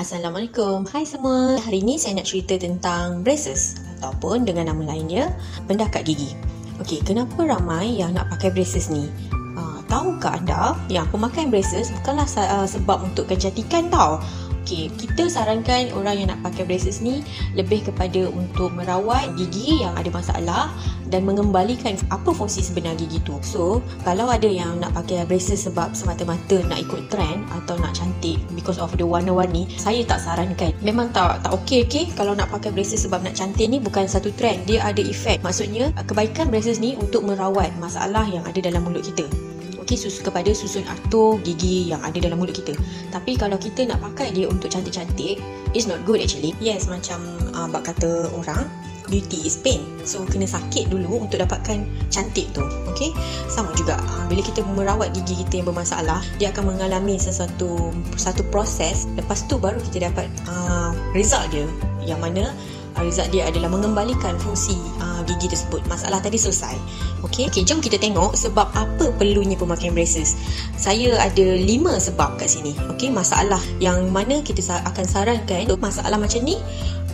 Assalamualaikum. Hai semua. Hari ini saya nak cerita tentang braces ataupun dengan nama lainnya pendakat gigi. Okey, kenapa ramai yang nak pakai braces ni? Uh, tahukah anda yang pemakaian braces bukanlah uh, sebab untuk kecantikan tau. Okey, kita sarankan orang yang nak pakai braces ni lebih kepada untuk merawat gigi yang ada masalah dan mengembalikan apa fungsi sebenar gigi tu. So, kalau ada yang nak pakai braces sebab semata-mata nak ikut trend atau nak cantik because of the warna-warni, saya tak sarankan. Memang tak tak okey okey kalau nak pakai braces sebab nak cantik ni bukan satu trend, dia ada efek. Maksudnya, kebaikan braces ni untuk merawat masalah yang ada dalam mulut kita okey susu kepada susun atur gigi yang ada dalam mulut kita. Tapi kalau kita nak pakai dia untuk cantik-cantik, it's not good actually. Yes, macam uh, bak kata orang, beauty is pain. So kena sakit dulu untuk dapatkan cantik tu. Okey. Sama juga uh, bila kita merawat gigi kita yang bermasalah, dia akan mengalami sesuatu satu proses. Lepas tu baru kita dapat uh, result dia yang mana result dia adalah mengembalikan fungsi uh, gigi tersebut. Masalah tadi selesai. Okey, okay, jom kita tengok sebab apa perlunya pemakaian braces. Saya ada lima sebab kat sini. Okey, masalah yang mana kita akan sarankan untuk masalah macam ni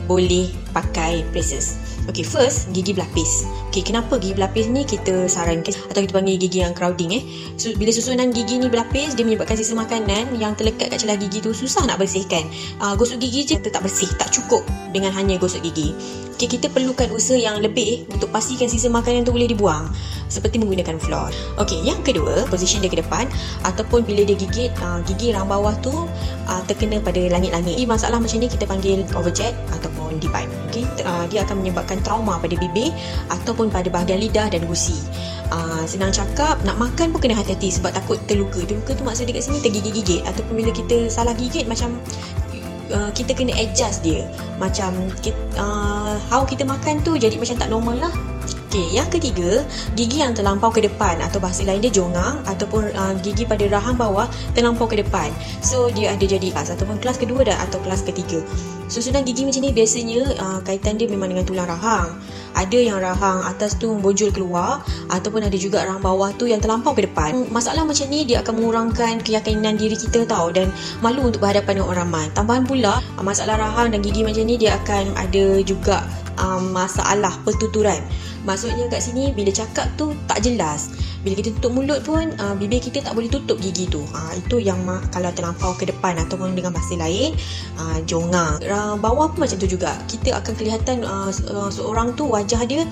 boleh pakai braces. Okay, first, gigi berlapis. Okay, kenapa gigi berlapis ni kita sarankan atau kita panggil gigi yang crowding eh. So, bila susunan gigi ni berlapis, dia menyebabkan sisa makanan yang terlekat kat celah gigi tu susah nak bersihkan. Uh, gosok gigi je tetap bersih, tak cukup dengan hanya gosok gigi. Okay, kita perlukan usaha yang lebih untuk pastikan sisa makanan tu boleh dibuang seperti menggunakan floor. Okey, yang kedua, position dia ke depan ataupun bila dia gigit uh, gigi rang bawah tu uh, terkena pada langit-langit. Ini masalah macam ni kita panggil overjet ataupun device. Okey, uh, dia akan menyebabkan trauma pada bibir ataupun pada bahagian lidah dan gusi. Uh, senang cakap, nak makan pun kena hati-hati sebab takut terluka. Terluka tu maksud dekat sini tergigit-gigit ataupun bila kita salah gigit macam Uh, kita kena adjust dia macam uh, how kita makan tu jadi macam tak normal lah Okey, yang ketiga, gigi yang terlampau ke depan atau bahasa lain dia jongang ataupun uh, gigi pada rahang bawah terlampau ke depan. So dia ada jadi kelas ataupun kelas kedua dah atau kelas ketiga. Susunan gigi macam ni biasanya uh, kaitan dia memang dengan tulang rahang. Ada yang rahang atas tu bonjol keluar ataupun ada juga rahang bawah tu yang terlampau ke depan. Masalah macam ni dia akan mengurangkan keyakinan diri kita tahu dan malu untuk berhadapan dengan orang ramai. Tambahan pula, uh, masalah rahang dan gigi macam ni dia akan ada juga um, masalah pertuturan. Maksudnya kat sini bila cakap tu tak jelas. Bila kita tutup mulut pun uh, bibir kita tak boleh tutup gigi tu. Uh, itu yang ma- kalau terlampau ke depan ataupun dengan bahasa lain uh, jongang. Uh, bawah pun macam tu juga. Kita akan kelihatan uh, seorang tu wajah dia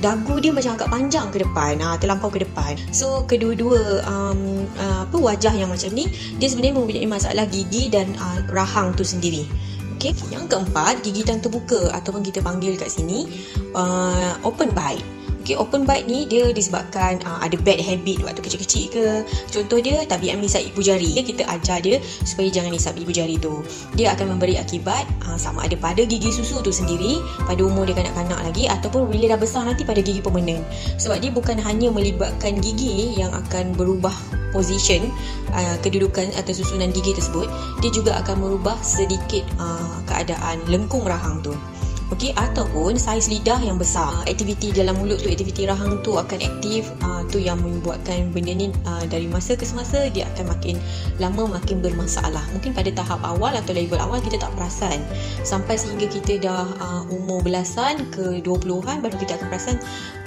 dagu dia macam agak panjang ke depan uh, terlampau ke depan so kedua-dua um, uh, apa wajah yang macam ni dia sebenarnya mempunyai masalah gigi dan uh, rahang tu sendiri Okay. Yang keempat, gigitan terbuka ataupun kita panggil kat sini uh, open bite. Okay, open bite ni dia disebabkan uh, ada bad habit waktu kecil-kecil ke. Contoh dia, tabiat menisap ibu jari. Kita ajar dia supaya jangan nisap ibu jari tu. Dia akan memberi akibat uh, sama ada pada gigi susu tu sendiri, pada umur dia kanak-kanak lagi ataupun bila dah besar nanti pada gigi permanen. Sebab dia bukan hanya melibatkan gigi yang akan berubah position uh, kedudukan atau susunan gigi tersebut, dia juga akan merubah sedikit uh, keadaan lengkung rahang tu. Okey ataupun saiz lidah yang besar. Aktiviti dalam mulut tu, aktiviti rahang tu akan aktif. Uh, tu yang membuatkan benda ni uh, dari masa ke semasa dia akan makin lama makin bermasalah. Mungkin pada tahap awal atau level awal kita tak perasan. Sampai sehingga kita dah uh, umur belasan ke 20-an baru kita akan perasan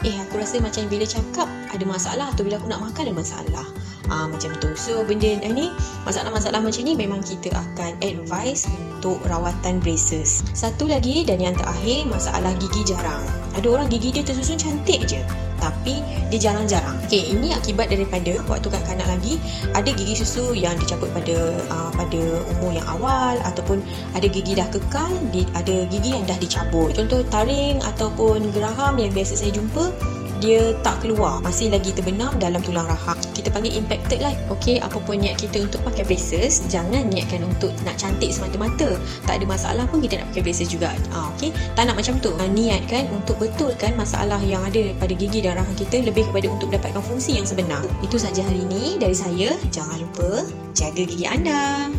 eh aku rasa macam bila cakap ada masalah atau bila aku nak makan ada masalah. Uh, macam tu. So benda ni masalah-masalah macam ni memang kita akan advise untuk rawatan braces. Satu lagi dan yang terakhir masalah gigi jarang. Ada orang gigi dia tersusun cantik je tapi dia jarang-jarang. Okey, ini akibat daripada waktu kanak-kanak lagi ada gigi susu yang dicabut pada uh, pada umur yang awal ataupun ada gigi dah kekal, di, ada gigi yang dah dicabut. Contoh taring ataupun geraham yang biasa saya jumpa dia tak keluar. Masih lagi terbenam dalam tulang rahang. Kita panggil impacted lah ok apapun niat kita untuk pakai braces jangan niatkan untuk nak cantik semata-mata. Tak ada masalah pun kita nak pakai braces juga. Ah, ok tak nak macam tu. Ah, niatkan untuk betulkan masalah yang ada pada gigi dan rahang kita lebih kepada untuk dapatkan fungsi yang sebenar. Itu saja hari ini dari saya. Jangan lupa jaga gigi anda